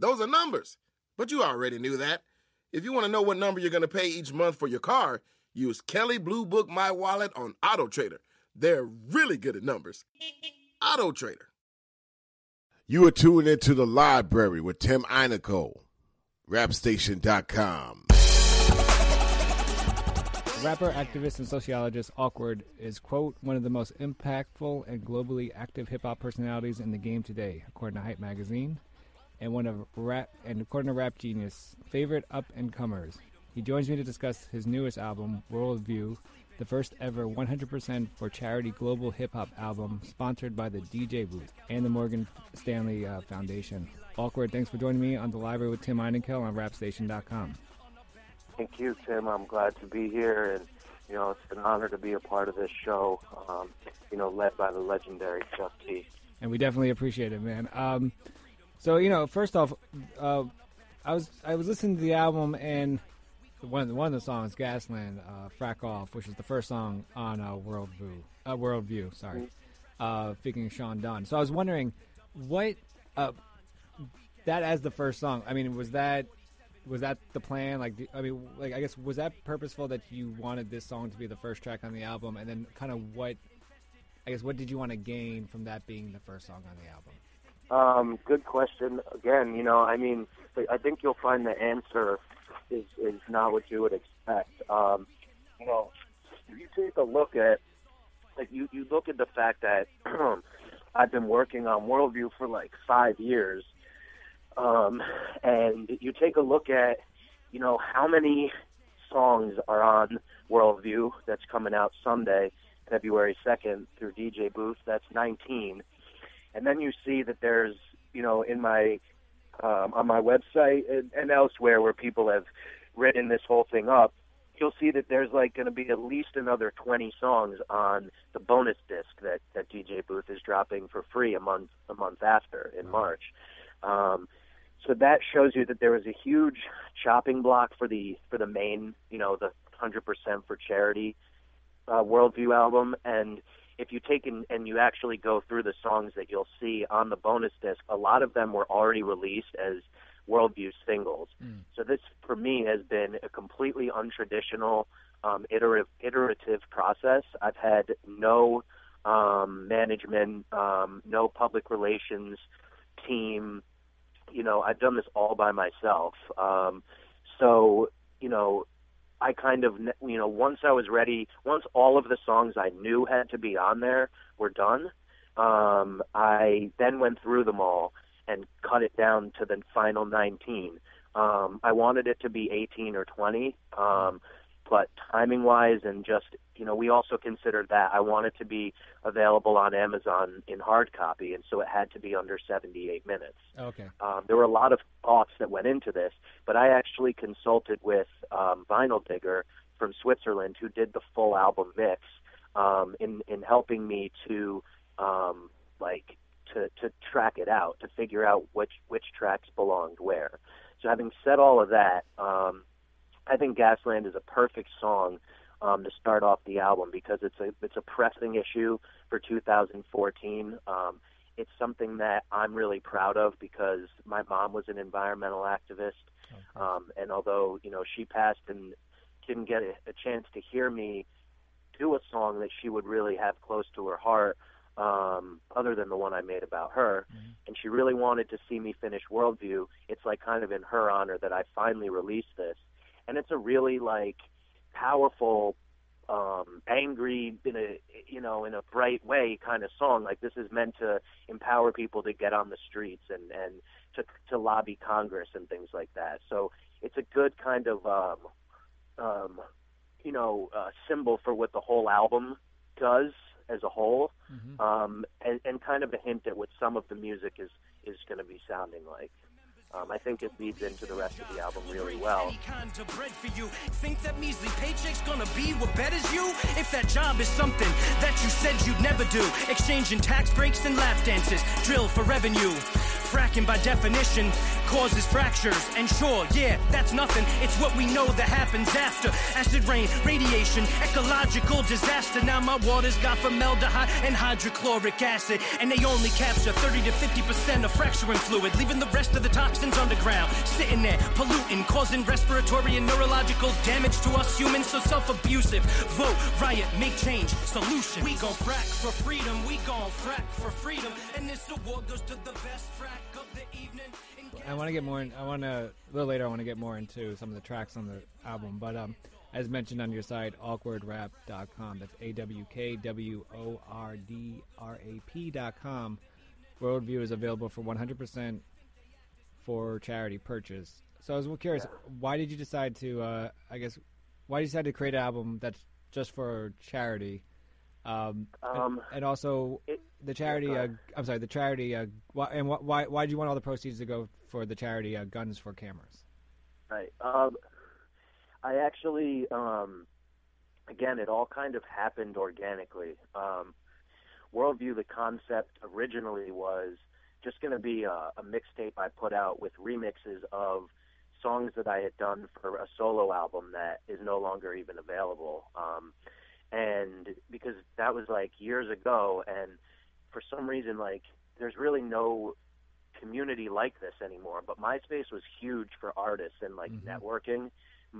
Those are numbers. But you already knew that. If you want to know what number you're going to pay each month for your car, use Kelley Blue Book My Wallet on Auto Trader. They're really good at numbers. Auto Trader. You are tuned into the library with Tim Einenkel, rapstation.com. Rapper, activist, and sociologist Awkword is, quote, one of the most impactful and globally active hip hop personalities in the game today, according to Hype Magazine, and one of rap and according to Rap Genius, favorite up and comers. He joins me to discuss his newest album, Worldview, the first ever 100% for charity global hip hop album sponsored by the DJ Booth and the Morgan Stanley uh, Foundation. Awkword, thanks for joining me on the library with Tim Einenkel on rapstation.com. Thank you, Tim. I'm glad to be here, and you know it's an honor to be a part of this show. Um, you know, led by the legendary Chuck D. And we definitely appreciate it, man. Um, so you know, first off, uh, I was I was listening to the album and one one of the songs, Gasland, uh, "Frack Off," which is the first song on uh, Worldview. Uh, Worldview, sorry, uh, featuring Sean Don. So I was wondering, what uh, that as the first song. I mean, was that was that the plan? Like, I mean, like I guess was that purposeful that you wanted this song to be the first track on the album, and then kind of what? I guess what did you want to gain from that being the first song on the album? Um, good question. Again, you know, I mean, I think you'll find the answer is is not what you would expect. Um, you know, if you take a look at, like, you you look at the fact that I've been working on Worldview for like five years, um, and you take a look at, you know, how many songs are on Worldview that's coming out Sunday, February second through DJ Booth. That's 19 and then you see that there's you know in my um, on my website and, and elsewhere where people have written this whole thing up you'll see that there's like going to be at least another 20 songs on the bonus disc that that DJ Booth is dropping for free a month a month after in March. Um, so that shows you that there was a huge chopping block for the for the main you know the 100% for charity uh, worldview album. And if you take and, and you actually go through the songs that you'll see on the bonus disc, a lot of them were already released as worldview singles. So this, for me, has been a completely untraditional, um, iterative, iterative process. I've had no um, management, um, no public relations team. You know, I've done this all by myself. Um, so, you know, I kind of, you know, once I was ready, once all of the songs I knew had to be on there were done, um, I then went through them all and cut it down to the final 19. Um, I wanted it to be 18 or 20, um, but timing wise and just, you know, we also considered that I wanted to be available on Amazon in hard copy, and so it had to be under 78 minutes. Okay. Um, there were a lot of thoughts that went into this, but I actually consulted with um, Vinyl Digger from Switzerland, who did the full album mix, um, in in helping me to um, like to to track it out, to figure out which which tracks belonged where. So having said all of that, um, I think Gasland is a perfect song um, to start off the album because it's a it's a pressing issue for 2014. Um, it's something that I'm really proud of because my mom was an environmental activist, um, and although you know she passed and didn't get a, a chance to hear me do a song that she would really have close to her heart, um, other than the one I made about her, and she really wanted to see me finish Worldview. It's like kind of in her honor that I finally released this, and it's a really like powerful um angry in a you know in a bright way kind of song. Like this is meant to empower people to get on the streets and and to to lobby congress and things like that. So it's a good kind of um um you know uh, symbol for what the whole album does as a whole, um, and, and kind of a hint at what some of the music is is going to be sounding like. Um, I think it leads into the rest of the album really well. Kind of you. Think that measly paycheck's gonna be what betters you? If that job is something that you said you'd never do, exchanging tax breaks and lap dances, drill for revenue. Fracking by definition causes fractures, and sure, yeah, that's nothing. It's what we know that happens after acid rain, radiation, ecological disaster. Now my water's got formaldehyde and hydrochloric acid, and they only capture 30 to 50 percent of fracturing fluid, leaving the rest of the toxins underground, sitting there, polluting, causing respiratory and neurological damage to us humans. So self-abusive. Vote, riot, make change, solution. We gon' frack for freedom. We gon' frack for freedom, and this award goes to the best frack. I want to get more. In, I want to a little later. I want to get more into some of the tracks on the album. But um, as mentioned on your site, awkwordrap.com. That's a w k w o r d r a p.com. Worldview is available for 100% for charity purchase. So I was curious, why did you decide to? Uh, I guess why did you decide to create an album that's just for charity? Um, and- Um, and, also it- the charity. uh. I'm sorry, the charity. Uh, why, and wh- why why did you want all the proceeds to go for the charity uh, Guns for Cameras? Right. Um, I actually, um, again, it all kind of happened organically. Um, Worldview, the concept originally was just going to be a, a mixtape I put out with remixes of songs that I had done for a solo album that is no longer even available. Um, and because that was like years ago, and for some reason, like, there's really no community like this anymore. But MySpace was huge for artists and like networking,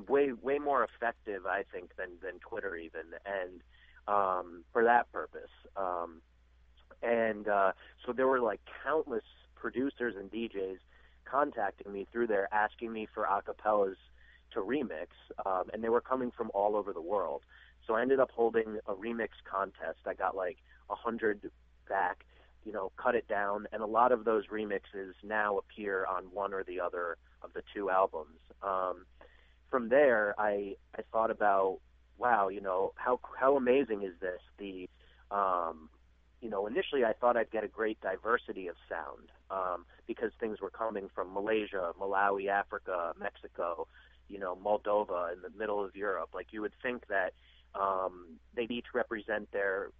way way more effective, I think, than than Twitter even, and um, for that purpose. Um, and uh, so there were like countless producers and DJs contacting me through there, asking me for acapellas to remix, um, and they were coming from all over the world. So I ended up holding a remix contest. I got like a hundred back, you know, cut it down, and a lot of those remixes now appear on one or the other of the two albums. Um, from there, I I thought about, wow, you know, how how amazing is this? The um, you know, initially I thought I'd get a great diversity of sound um, because things were coming from Malaysia, Malawi, Africa, Mexico, you know, Moldova, in the middle of Europe. Like you would think that um, they'd each represent their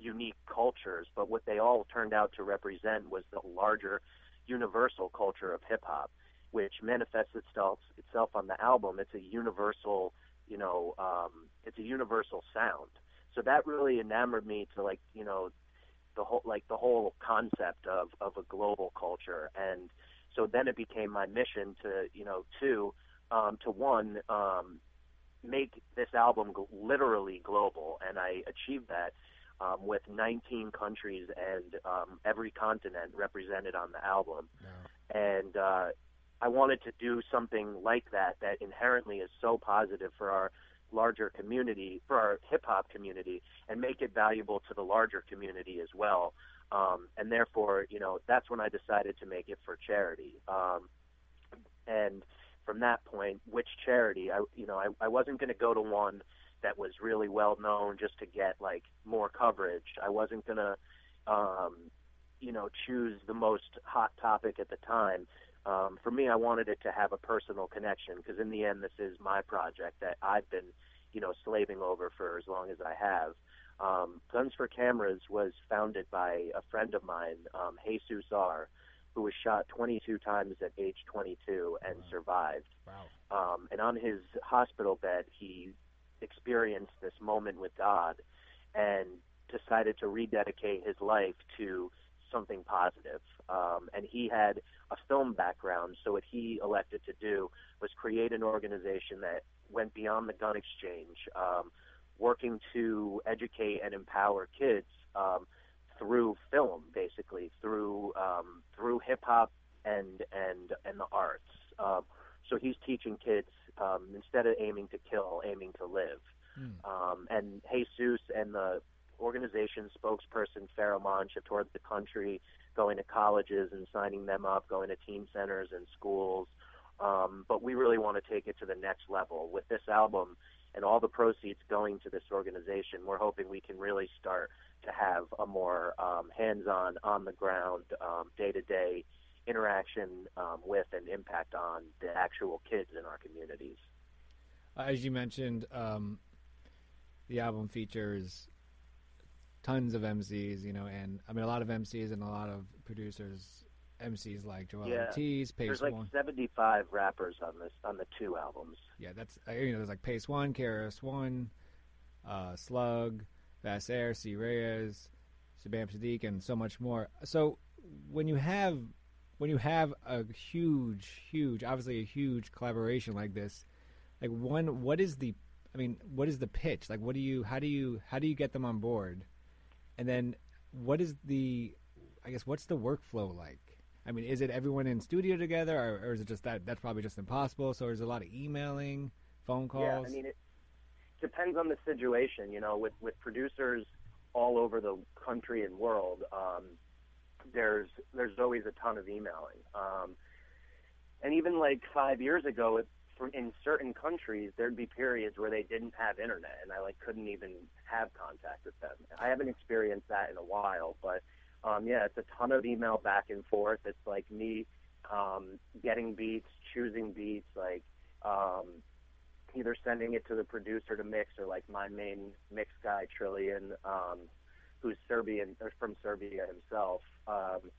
unique cultures, but what they all turned out to represent was the larger universal culture of hip hop, which manifests itself itself on the album. It's a universal, you know, um, it's a universal sound. So that really enamored me to like, you know, the whole like the whole concept of of a global culture and so then it became my mission to you know to um to one um make this album literally global and I achieved that um with 19 countries and um every continent represented on the album and uh I wanted to do something like that that inherently is so positive for our larger community, for our hip hop community, and make it valuable to the larger community as well. Um, and therefore, you know, that's when I decided to make it for charity. Um, and from that point, which charity? I, you know, I, I wasn't going to go to one that was really well known just to get like more coverage. I wasn't going to, um, you know, choose the most hot topic at the time. Um, for me, I wanted it to have a personal connection because in the end, this is my project that I've been, you know, slaving over for as long as I have. Um, Guns for Cameras was founded by a friend of mine, um, Jesus R., who was shot 22 times at age 22 and survived. Wow. Um, and on his hospital bed, he experienced this moment with God and decided to rededicate his life to something positive. Um, and he had a film background, so what he elected to do was create an organization that went beyond the gun exchange, um, working to educate and empower kids um, through film, basically through um, through hip hop and and and the arts. Um, so he's teaching kids um, instead of aiming to kill, aiming to live. Um, and Jesus and the organization spokesperson Pharoahe Monch have toured the country, going to colleges and signing them up, going to teen centers and schools. Um, but we really want to take it to the next level with this album and all the proceeds going to this organization. We're hoping we can really start to have a more um, hands-on, on the ground, um, day-to-day interaction um, with and impact on the actual kids in our communities. As you mentioned, um, the album features tons of MCs, you know, and I mean a lot of MCs and a lot of producers. MCs like Joell Yeah. Ortiz, Pace There's like One. 75 rappers on this on the two albums. Yeah, that's you know there's like Pace Won, KRS One, uh, Slug, Air, C-Rayz, Sabam Sadiq, and so much more. So when you have when you have a huge, huge, obviously a huge collaboration like this, like one, what is the, I mean, what is the pitch? Like, what do you, how do you, how do you get them on board? And then, what is the, I guess, what's the workflow like? I mean, is it everyone in studio together, or, or is it just that that's probably just impossible? So there's a lot of emailing, phone calls. Yeah, I mean it depends on the situation. You know, with with producers all over the country and world, um, there's there's always a ton of emailing. Um, and even like five years ago, it, in certain countries, there'd be periods where they didn't have internet, and I like couldn't even have contact with them. I haven't experienced that in a while, but um, yeah, it's a ton of email back and forth. It's like me um, getting beats, choosing beats, like um, either sending it to the producer to mix or like my main mix guy Trillion. um, who's Serbian or from Serbia himself. Um,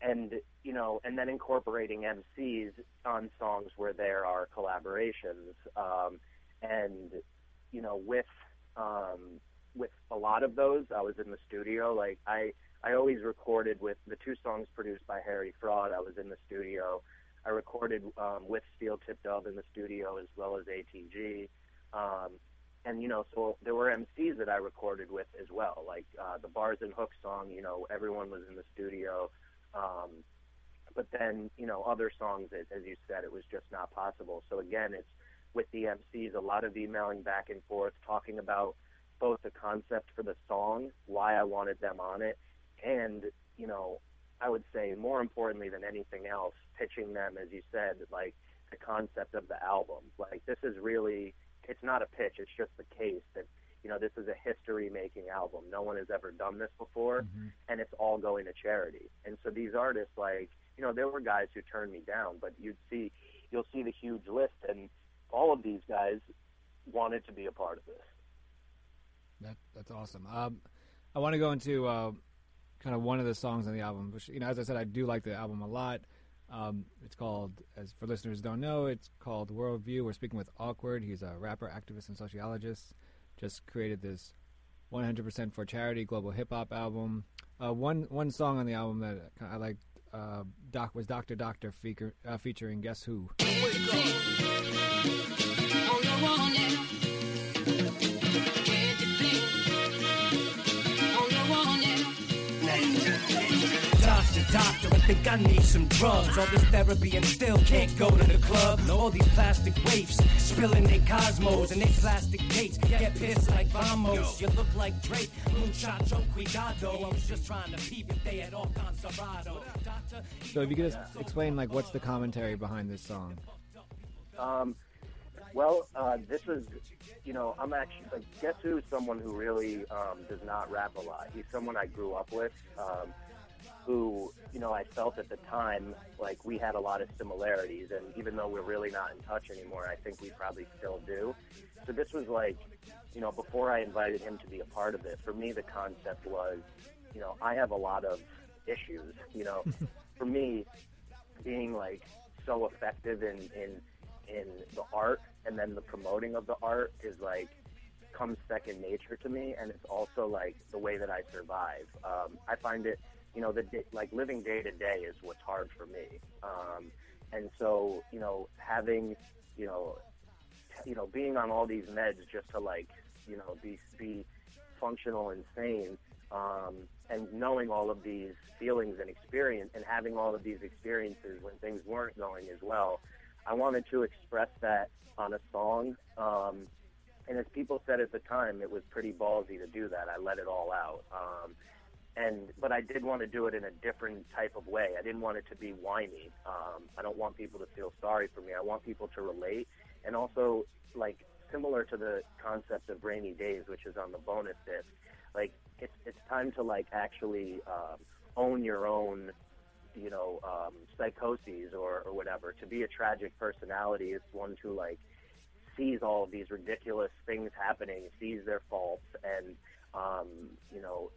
and you know, and then incorporating MCs on songs where there are collaborations, um, and you know, with um, with a lot of those, I was in the studio. Like I, I always recorded with the two songs produced by Harry Fraud. I was in the studio. I recorded um, with Steel Tipped Dove in the studio as well as ATG. Um, and you know, so there were MCs that I recorded with as well, like uh, the Bars and Hook song. You know, everyone was in the studio. Um, but then, you know, other songs, as, as you said, it was just not possible. So again, it's with the MCs, a lot of emailing back and forth, talking about both the concept for the song, why I wanted them on it, and you know, I would say more importantly than anything else, pitching them, as you said, like the concept of the album. Like this is really, it's not a pitch, it's just the case that you know this is a history-making album. No one has ever done this before, and it's all going to charity. And so these artists, like you know, there were guys who turned me down, but you'd see, you'll see the huge list, and all of these guys wanted to be a part of this. That that's awesome. Um, I want to go into uh, kind of one of the songs on the album, which you know, as I said, I do like the album a lot. Um, it's called, as for listeners who don't know, it's called Worldview. We're speaking with Awkword. He's a rapper, activist, and sociologist. Just created this 100% for charity global hip hop album. Uh, one one song on the album that I liked uh, Doc was Doctor Doctor feature, uh, featuring Guess Who. Doctor, doctor, I think I need some drugs. All this therapy and still can't go to the club. All these plastic waifs spilling their cosmos and their plastic dates. Get pissed like vamos. You look like Drake, muchacho cuidado. I was just trying to peep if they had all gone So if you could just explain like what's the commentary behind this song? Um, well, uh, this is, you know, I'm actually, like, guess who's someone who really um, does not rap a lot? He's someone I grew up with, um, who, you know, I felt at the time like we had a lot of similarities, and even though we're really not in touch anymore, I think we probably still do. So this was like, you know, before I invited him to be a part of it, for me, the concept was, you know, I have a lot of issues, you know, for me, being like so effective in, in in the art and then the promoting of the art is like comes second nature to me and it's also like the way that I survive. Um, I find it, you know, the like living day to day is what's hard for me. Um, and so, you know, having, you know, you know, being on all these meds just to like, you know, be be functional and sane, um, and knowing all of these feelings and experience, and having all of these experiences when things weren't going as well, I wanted to express that on a song. Um, and as people said at the time, it was pretty ballsy to do that. I let it all out. Um, and but I did want to do it in a different type of way. I didn't want it to be whiny. Um, I don't want people to feel sorry for me. I want people to relate, and also like similar to the concept of rainy days, which is on the bonus disc. Like it's it's time to like actually um, own your own you know um, psychoses or or whatever. To be a tragic personality is one who like sees all of these ridiculous things happening, sees their faults, and um, you know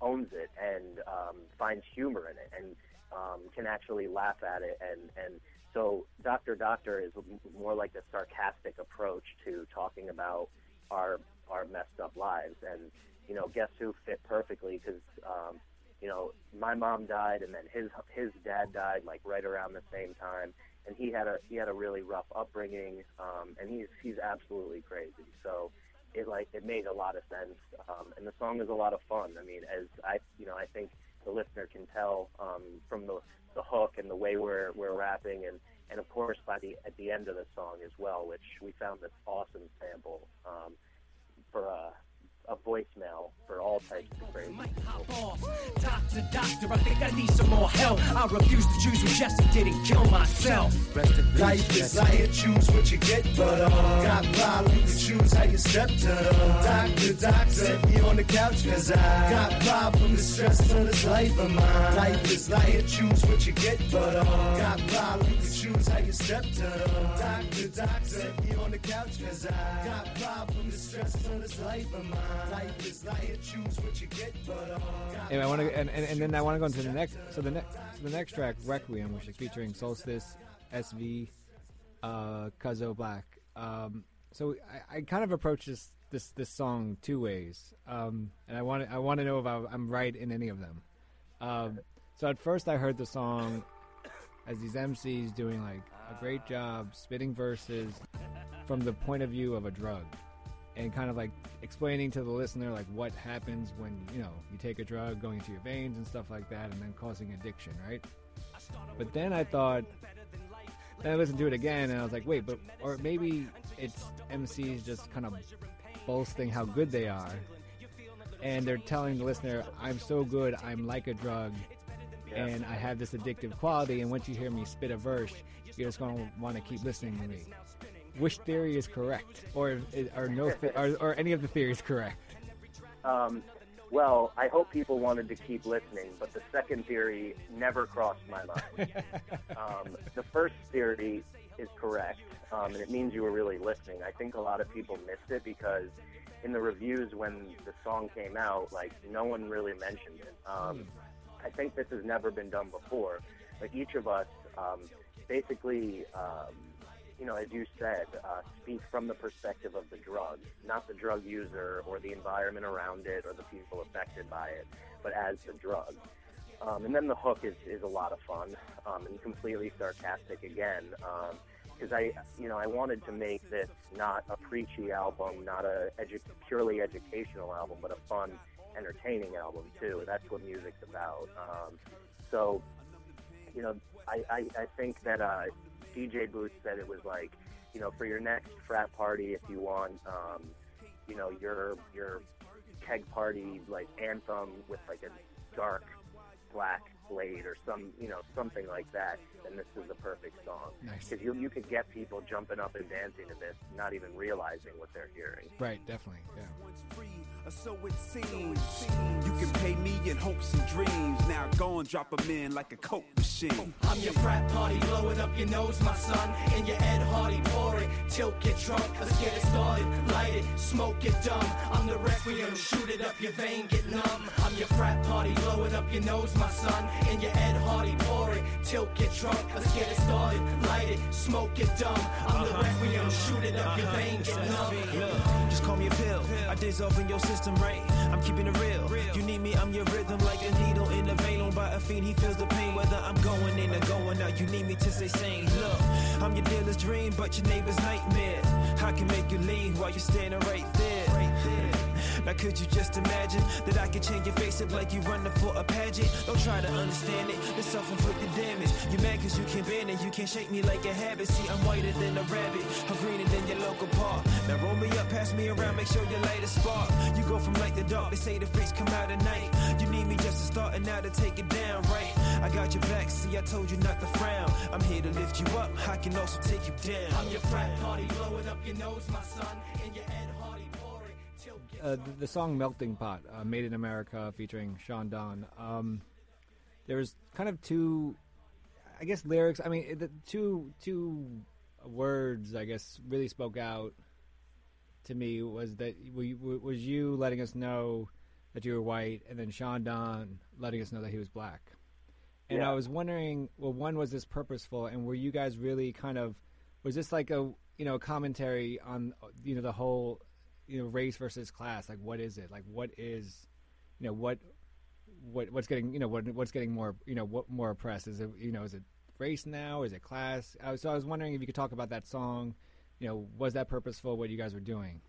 owns it and um, finds humor in it and um, can actually laugh at it and and so Doctor Doctor is more like a sarcastic approach to talking about our our messed up lives. And you know guess who fit perfectly? Because um, you know my mom died and then his his dad died like right around the same time. And he had a he had a really rough upbringing um, and he's he's absolutely crazy. So it like it made a lot of sense um, and the song is a lot of fun. I mean as I you know I think the listener can tell um, from the the hook and the way we're we're rapping and and of course by the at the end of the song as well, which we found this awesome sample um, for a a voicemail for all types of crazy people. Doctor, doctor, I think I need some more help. I refuse to choose when Jesse didn't kill myself. Life is like you choose what you get, but uh, got problems to choose how you step to. Doctor, doctor, set me on the couch, cause I got problems, stress to this life of mine. Life is like you choose what you get, but uh, got problems to choose how you step to. Doctor, doctor, set me on the couch, cause I got problems, stress to this life of mine. Got I want to, and, and, and then I want to go into the next. So the next, so the next track, Requiem, which is featuring Solstice, SV, uh, Cuzzo Black. Um, so I, I kind of approach this this this song two ways, um, and I want I want to know if I, I'm right in any of them. Um, so at first, I heard the song as these MCs doing like a great job spitting verses from the point of view of a drug and kind of like explaining to the listener like what happens when you know you take a drug going into your veins and stuff like that and then causing addiction right? But then i thought then i listened to it again and i was like wait but or maybe it's mcs just kind of boasting how good they are and they're telling the listener i'm so good i'm like a drug and i have this addictive quality and once you hear me spit a verse you're just going to want to keep listening to me which theory is correct, or or no, or, or any of the theories correct? Um, well, I hope people wanted to keep listening, but the second theory never crossed my mind. um, the first theory is correct, um, and it means you were really listening. I think a lot of people missed it because in the reviews when the song came out, like no one really mentioned it. Um, I think this has never been done before. Like each of us, um, basically. Um, you know, as you said, uh, speak from the perspective of the drug, not the drug user or the environment around it or the people affected by it, but as the drug. Um, and then the hook is, is a lot of fun um, and completely sarcastic again. Because I, you know, I wanted to make this not a preachy album, not a edu- purely educational album, but a fun, entertaining album too. That's what music's about. Um, so, you know, I, I, I think that uh, DJ Booth said it was like, you know, for your next frat party, if you want, um, you know, your your keg party like anthem with like a dark black blade or some, you know, something like that, then this is the perfect song. Nice. Because you you could get people jumping up and dancing to this, not even realizing what they're hearing. Right, definitely. Yeah. so it seems. You can pay me in hopes and dreams. Now go and drop 'em in like a coke machine. I'm your frat party, blow it up your nose, my son. And your Ed Hardy, pour it, tilt, get drunk. Let's get it started, light it, smoke it dumb. I'm the requiem, shoot it up your vein, get numb. I'm your frat party, blow it up your nose, my son. And your Ed Hardy, pour it, tilt, get drunk. Let's get it started, light it, smoke it dumb. I'm the requiem, shoot it up your uh-huh. vein, get numb. Look, just call me a pill. I dissolve in your system, right? I'm keeping it real. You need me, I'm your rhythm, like a needle in a vein. On by a fiend, he feels the pain, whether I'm going in or going out. You need me to stay sane. Look, I'm your dealer's dream, but your neighbor's nightmare. I can make you lean while you're standing right there. Now could you just imagine that I could change your face up like you running for a pageant? Don't try to understand it, it's self-inflicted damage. You mad cause you can't bend it, you can't shake me like a habit. See, I'm whiter than a rabbit, I'm greener than your local park. Now roll me up, pass me around, make sure you light a spark. You go from light to dark, they say the freaks come out at night. You need me just to start and now to take it down, right? I got your back, see I told you not to frown. I'm here to lift you up, I can also take you down. I'm your frat party, blow it up your nose, my son. And your Ed uh, the, the song "Melting Pot," uh, "Made in America," featuring Sean Don. Um, there was kind of two, I guess, lyrics. I mean, the two two words. I guess really spoke out to me was that we, was you letting us know that you were white, and then Sean Don letting us know that he was black. And Yeah. I was wondering, well, one was this purposeful, and were you guys really kind of was this like a you know commentary on you know the whole you know race versus class? Like, what is it? Like, what is you know what what what's getting you know what what's getting more you know what more oppressed is it you know is it race now is it class? I was, so I was wondering if you could talk about that song. You know, was that purposeful? What you guys were doing?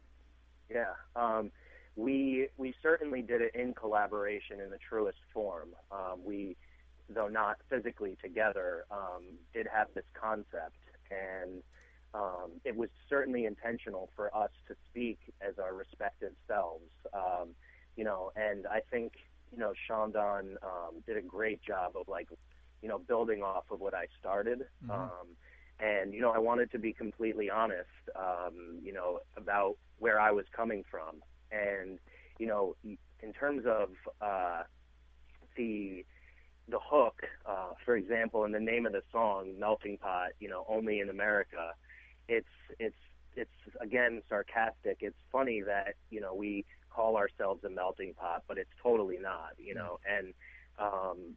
Yeah, um, we we certainly did it in collaboration in the truest form. Um, we, though not physically together, um, did have this concept, and um, it was certainly intentional for us to speak as our respective selves. Um, you know, and I think you know Sean Don um, did a great job of like, you know, building off of what I started. Um, and you know I wanted to be completely honest, um, you know, about where I was coming from, and you know, in terms of uh, the the hook, uh, for example, in the name of the song, "Melting Pot," you know, only in America, it's it's it's again sarcastic. It's funny that you know we call ourselves a melting pot, but it's totally not, you know, and um,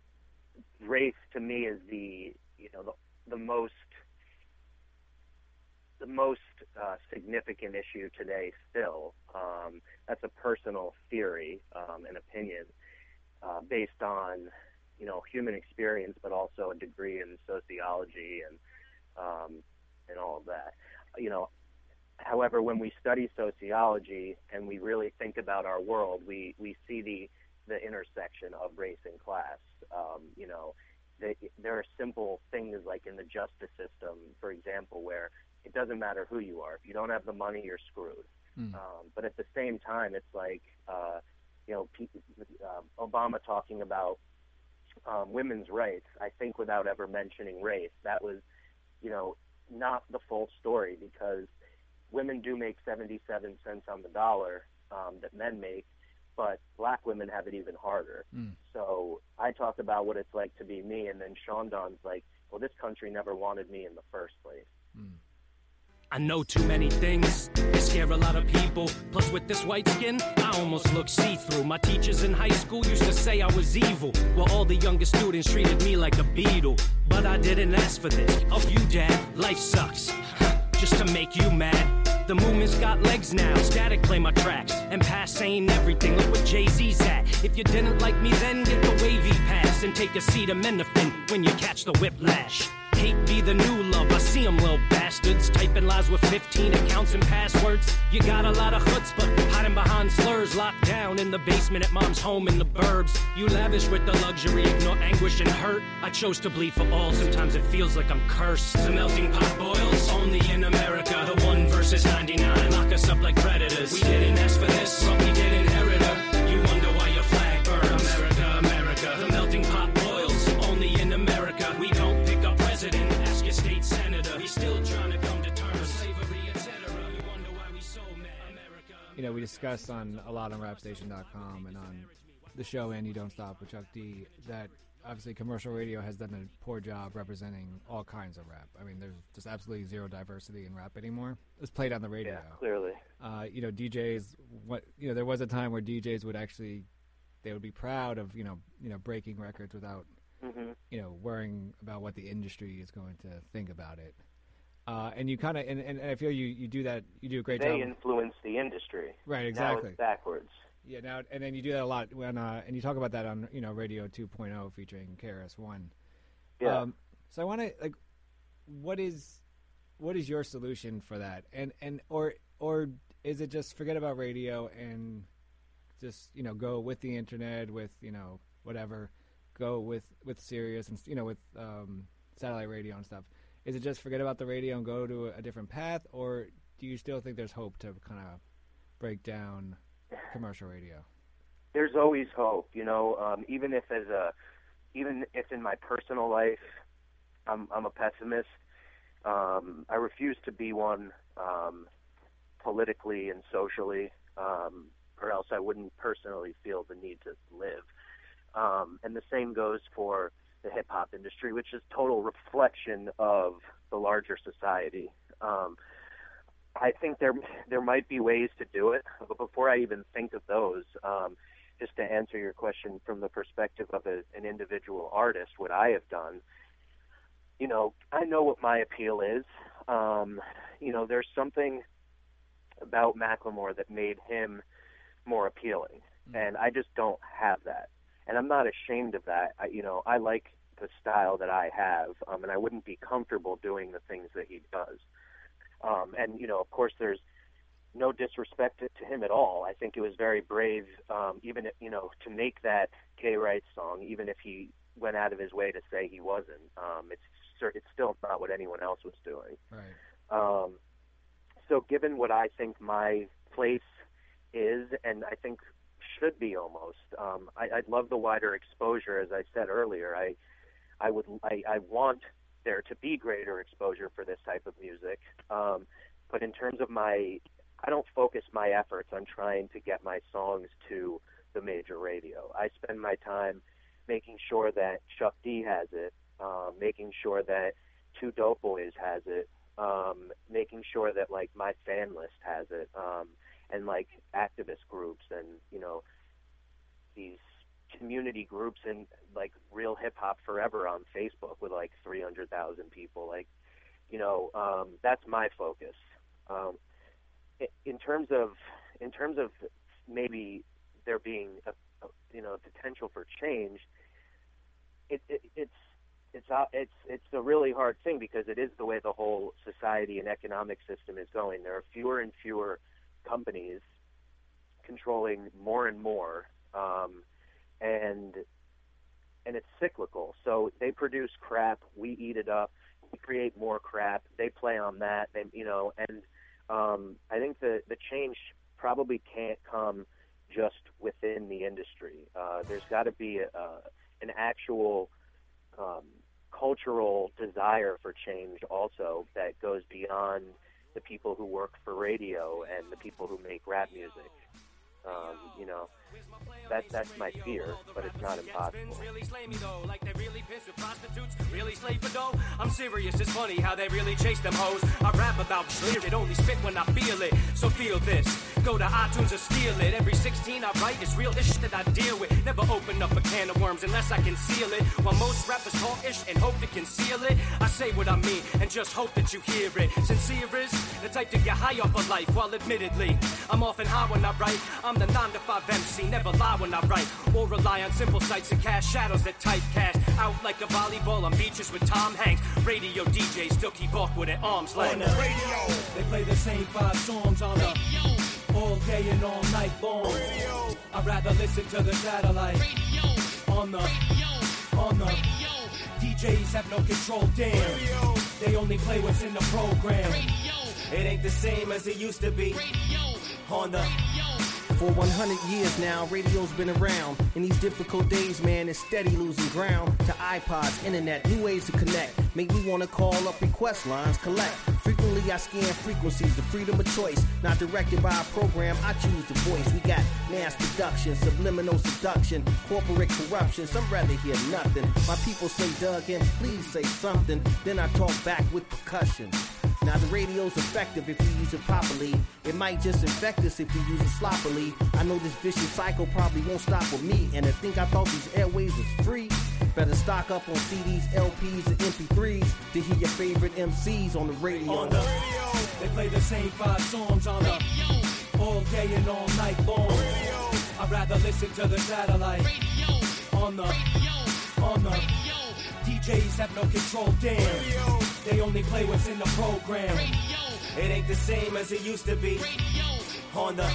race to me is the you know the the most the most uh, significant issue today still. Um, that's a personal theory um, and opinion uh, based on you know human experience, but also a degree in sociology and um, and all of that. You know, however, when we study sociology and we really think about our world, we we see the the intersection of race and class. Um, you know, they, there are simple things like in the justice system, for example, where it doesn't matter who you are. If you don't have the money, you're screwed. Mm. Um, but at the same time, it's like, uh, you know, pe- uh, Obama talking about um, women's rights. I think without ever mentioning race, that was, you know, not the full story because women do make 77 cents on the dollar um, that men make, but black women have it even harder. Mm. So I talk about what it's like to be me, and then Sean Don's like, well, this country never wanted me in the first place. I know too many things. They scare a lot of people. Plus, with this white skin, I almost look see through. My teachers in high school used to say I was evil. While all the younger students treated me like a beetle. But I didn't ask for this. Of you, Dad, life sucks. Just to make you mad. The movement's got legs now. Static play my tracks. And pass saying everything. Look where Jay Z's at. If you didn't like me then, get the wavy pass. And take a seat of Menafin when you catch the whiplash. Hate be the new love. I see 'em, little bastards. Typing lies with 15 accounts and passwords. You got a lot of chutzpah, hiding behind slurs. Locked down in the basement at mom's home in the burbs. You lavish with the luxury, ignore anguish and hurt. I chose to bleed for all. Sometimes it feels like I'm cursed. The melting pot boils only in America. The one versus 99. Lock us up like predators. We didn't ask for this, but we did inherit You know, we discussed on a lot on rapstation.com and on the show and You Don't Stop with Chuck D that obviously commercial radio has done a poor job representing all kinds of rap. I mean, there's just absolutely zero diversity in rap anymore. It's played on the radio. Yeah, clearly. Uh, you know, DJs. What you know, there was a time where DJs would actually they would be proud of you know you know breaking records without hmm you know worrying about what the industry is going to think about it. Uh, and you kind of and, and I feel you you do that you do a great They job. influence the industry. Right, exactly. backwards. Yeah, now and then you do that a lot when uh, and you talk about that on you know Radio 2.0 featuring KRS One. Yeah. Um, so I want to like, what is what is your solution for that? And and or or is it just forget about radio and just you know go with the internet with you know whatever, go with with Sirius and you know with um, satellite radio and stuff. Is it just forget about the radio and go to a, different path, or do you still think there's hope to kind of break down commercial radio? there's always hope, you know. Um, even if as a, even if in my personal life, I'm I'm a pessimist. Um, I refuse to be one um, politically and socially. Um, or else I wouldn't personally feel the need to live. Um, and the same goes for the hip hop industry, which is total reflection of the larger society. Um, I think there there might be ways to do it, but before I even think of those, um, just to answer your question from the perspective of a, an individual artist, what I have done, you know, I know what my appeal is. Um, you know, there's something about Macklemore that made him more appealing, and I just don't have that, and I'm not ashamed of that. I, you know, I like the style that I have, um, and I wouldn't be comfortable doing the things that he does. Um, and you know, of course, there's no disrespect to him at all. I think it was very brave, um, even if, you know, to make that gay rights song, even if he went out of his way to say he wasn't. Um, it's it's still not what anyone else was doing. Right. Um, so, given what I think my place is, and I think should be almost, um, I, I'd love the wider exposure. As I said earlier, I I would I, I want there to be greater exposure for this type of music. Um, but in terms of my I don't focus my efforts on trying to get my songs to the major radio. I spend my time making sure that Chuck D has it, um, making sure that Two Dope Boys has it, um, making sure that like my fan list has it, um, and like activist groups and you know these community groups and like real hip hop forever on Facebook with like 300,000 people. Like, you know, um, that's my focus. Um, in terms of in terms of maybe there being a, a you know potential for change, it, it, it's it's uh, it's it's a really hard thing because it is the way the whole society and economic system is going. There are fewer and fewer companies controlling more and more, um, and and it's cyclical. So they produce crap, we eat it up, we create more crap, they play on that, and you know, and um, I think the the change probably can't come just within the industry. Uh, there's got to be a, a, an actual um, cultural desire for change also that goes beyond the people who work for radio and the people who make rap music. Um, you know, that that's my fear, but it's not impossible. Really slay me though, like they really piss with prostitutes, really slave for dough. I'm serious, it's funny how they really chase them hoes. I rap about clear it, only spit when I feel it. So feel this, go to iTunes or steal it. Every 16 I write is real ish that I deal with. Never open up a can of worms unless I can seal it. While most rappers talk ish and hope to conceal it, I say what I mean and just hope that you hear it. Sincere is the type to get high off of life, while admittedly I'm often high when I write. I'm the 9 to 5 MC, never lie when I write, or rely on simple sights and cast shadows that typecast out like a volleyball on beaches with Tom Hanks. Radio DJs still keep Awkword at arm's On length. the radio, they play the same five songs on the radio. all day and all night long. Radio. I'd rather listen to the satellite radio. on the radio. on the Radio. DJs have no control. Damn, they only play what's in the program. Radio. It ain't the same as it used to be. Radio. On the For 100 years now, radio's been around. In these difficult days, man, it's steady losing ground to iPods, internet, new ways to connect. Make me wanna call up request lines, collect. Frequently, I scan frequencies, the freedom of choice. Not directed by a program, I choose the voice. We got mass production, subliminal seduction, corporate corruption. Some rather hear nothing. My people say, Doug, and please say something. Then I talk back with percussion. Now the radio's effective if you use it properly. It might just infect us if you use it sloppily. I know this vicious cycle probably won't stop with me. And I think I thought these airwaves was free. Better stock up on CDs, LPs, and MP3s to hear your favorite MCs on the radio. on the radio, they play the same five songs on the radio. all day and all night long. Radio. I'd rather listen to the satellite radio. on the radio. on the radio, DJs have no control. Damn, they only play what's in the program. It ain't the same as it used to be. On the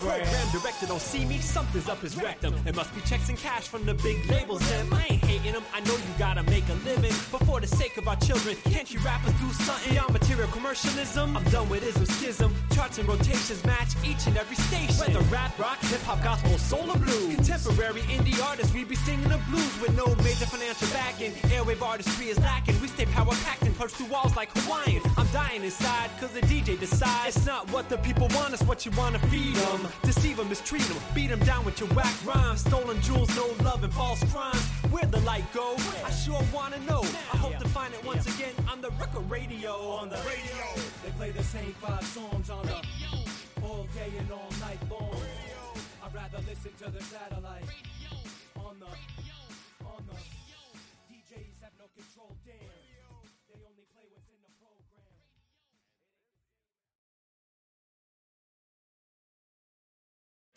Program director don't see me, something's up his rectum. It must be checks and cash from the big labels. Them I ain't hating them. I know you gotta make a living. Before the the sake of our children. Can't you rappers do something? Beyond material commercialism, I'm done with ism schism. Charts and rotations match each and every station. Whether rap, rock, hip hop, gospel, soul, or blues. Contemporary indie artists, we be singing the blues with no major financial backing. Airwave artistry is lacking. We stay power packed and punch through walls like Hawaiian. I'm dying inside, cause the DJ decides. It's not what the people want, it's what you wanna feed them. Deceive them, mistreat them, beat them down with your whack rhymes. Stolen jewels, no love, and false crimes. Where'd the light go? I sure wanna know. I hope to find it once again on the record radio. On the radio, they play the same five songs on the all day and all night long. I'd rather listen to the satellite. On the, radio. on the,